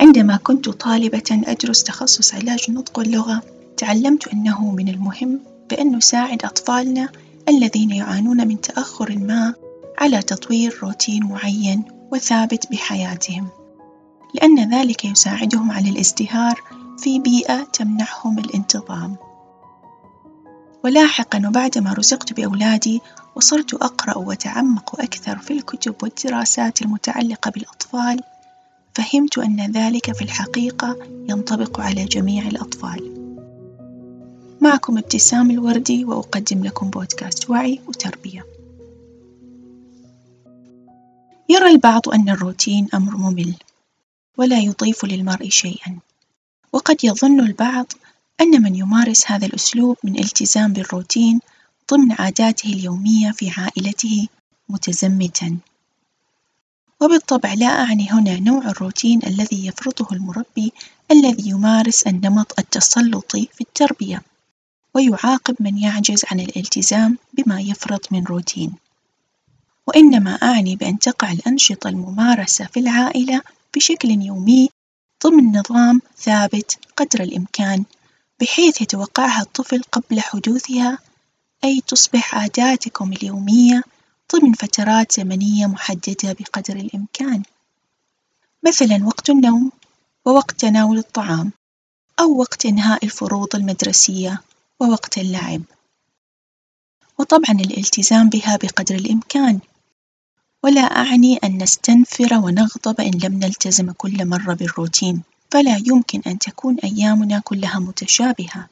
عندما كنت طالبة أدرس تخصص علاج النطق واللغة تعلمت أنه من المهم بأن نساعد أطفالنا الذين يعانون من تأخر ما على تطوير روتين معين وثابت بحياتهم. لأن ذلك يساعدهم على الازدهار في بيئة تمنحهم الانتظام. ولاحقًا وبعدما رزقت بأولادي وصرت أقرأ وأتعمق أكثر في الكتب والدراسات المتعلقة بالأطفال فهمت أن ذلك في الحقيقة ينطبق على جميع الأطفال. معكم ابتسام الوردي وأقدم لكم بودكاست وعي وتربية. يرى البعض أن الروتين أمر ممل ولا يضيف للمرء شيئًا. وقد يظن البعض أن من يمارس هذا الأسلوب من التزام بالروتين ضمن عاداته اليومية في عائلته متزمتا. وبالطبع لا أعني هنا نوع الروتين الذي يفرضه المربي الذي يمارس النمط التسلطي في التربية ويعاقب من يعجز عن الالتزام بما يفرض من روتين. وإنما أعني بأن تقع الأنشطة الممارسة في العائلة بشكل يومي ضمن نظام ثابت قدر الإمكان بحيث يتوقعها الطفل قبل حدوثها أي تصبح عاداتكم اليومية ضمن فترات زمنية محددة بقدر الإمكان، مثلًا وقت النوم ووقت تناول الطعام، أو وقت إنهاء الفروض المدرسية ووقت اللعب، وطبعًا الالتزام بها بقدر الإمكان، ولا أعني أن نستنفر ونغضب إن لم نلتزم كل مرة بالروتين. فلا يمكن أن تكون أيامنا كلها متشابهة،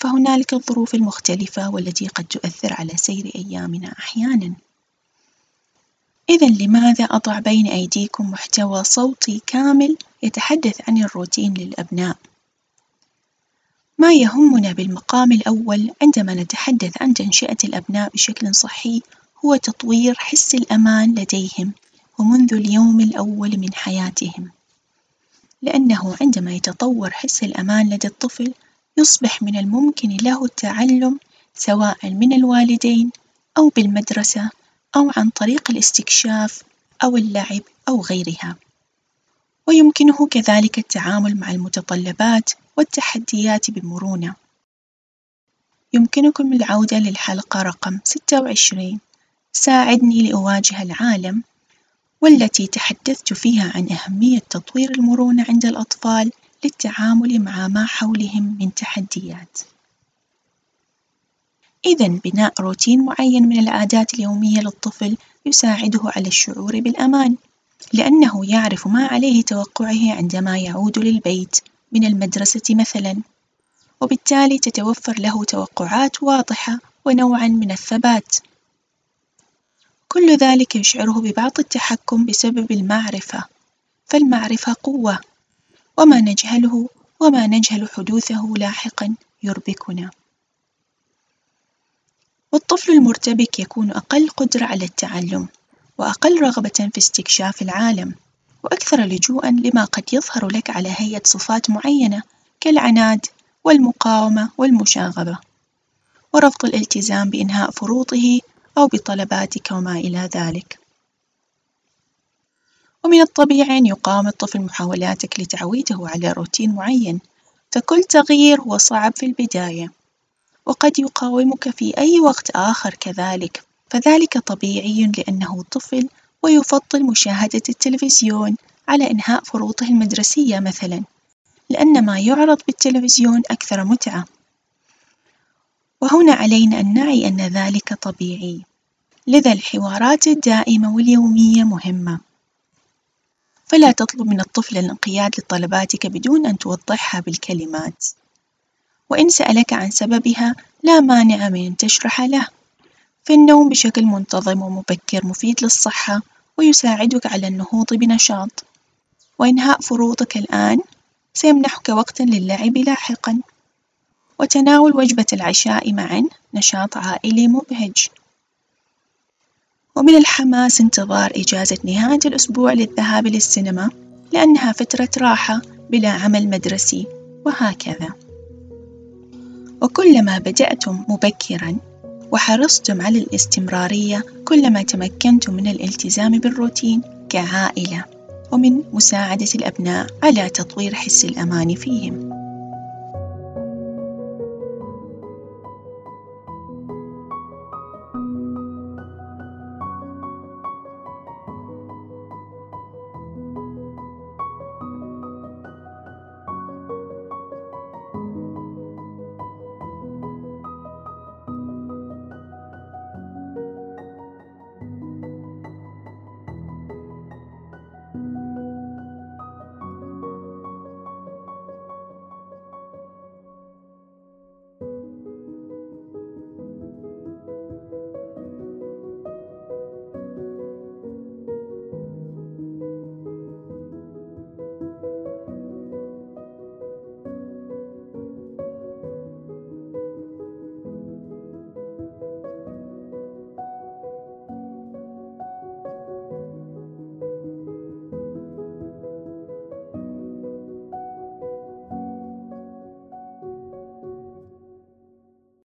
فهنالك الظروف المختلفة والتي قد تؤثر على سير أيامنا أحيانًا. إذا لماذا أضع بين أيديكم محتوى صوتي كامل يتحدث عن الروتين للأبناء؟ ما يهمنا بالمقام الأول عندما نتحدث عن تنشئة الأبناء بشكل صحي هو تطوير حس الأمان لديهم ومنذ اليوم الأول من حياتهم. لأنه عندما يتطور حس الأمان لدى الطفل يصبح من الممكن له التعلم سواء من الوالدين أو بالمدرسة أو عن طريق الاستكشاف أو اللعب أو غيرها، ويمكنه كذلك التعامل مع المتطلبات والتحديات بمرونة. يمكنكم العودة للحلقة رقم ستة وعشرين ساعدني لأواجه العالم والتي تحدثت فيها عن أهمية تطوير المرونة عند الأطفال للتعامل مع ما حولهم من تحديات. إذا بناء روتين معين من العادات اليومية للطفل يساعده على الشعور بالأمان، لأنه يعرف ما عليه توقعه عندما يعود للبيت من المدرسة مثلًا، وبالتالي تتوفر له توقعات واضحة ونوعًا من الثبات. كل ذلك يشعره ببعض التحكم بسبب المعرفة، فالمعرفة قوة، وما نجهله وما نجهل حدوثه لاحقًا يربكنا. والطفل المرتبك يكون أقل قدرة على التعلم، وأقل رغبة في استكشاف العالم، وأكثر لجوءًا لما قد يظهر لك على هيئة صفات معينة كالعناد والمقاومة والمشاغبة، ورفض الالتزام بإنهاء فروضه أو بطلباتك وما إلى ذلك. ومن الطبيعي أن يقاوم الطفل محاولاتك لتعويده على روتين معين، فكل تغيير هو صعب في البداية، وقد يقاومك في أي وقت آخر كذلك، فذلك طبيعي لأنه طفل ويفضل مشاهدة التلفزيون على إنهاء فروضه المدرسية مثلًا، لأن ما يعرض بالتلفزيون أكثر متعة. وهنا علينا أن نعي أن ذلك طبيعي، لذا الحوارات الدائمة واليومية مهمة، فلا تطلب من الطفل الانقياد لطلباتك بدون أن توضحها بالكلمات، وإن سألك عن سببها لا مانع من أن تشرح له، فالنوم بشكل منتظم ومبكر مفيد للصحة ويساعدك على النهوض بنشاط، وإنهاء فروضك الآن سيمنحك وقتًا للعب لاحقًا. وتناول وجبة العشاء معًا نشاط عائلي مبهج، ومن الحماس انتظار إجازة نهاية الأسبوع للذهاب للسينما لأنها فترة راحة بلا عمل مدرسي وهكذا، وكلما بدأتم مبكرًا وحرصتم على الاستمرارية كلما تمكنتم من الالتزام بالروتين كعائلة، ومن مساعدة الأبناء على تطوير حس الأمان فيهم.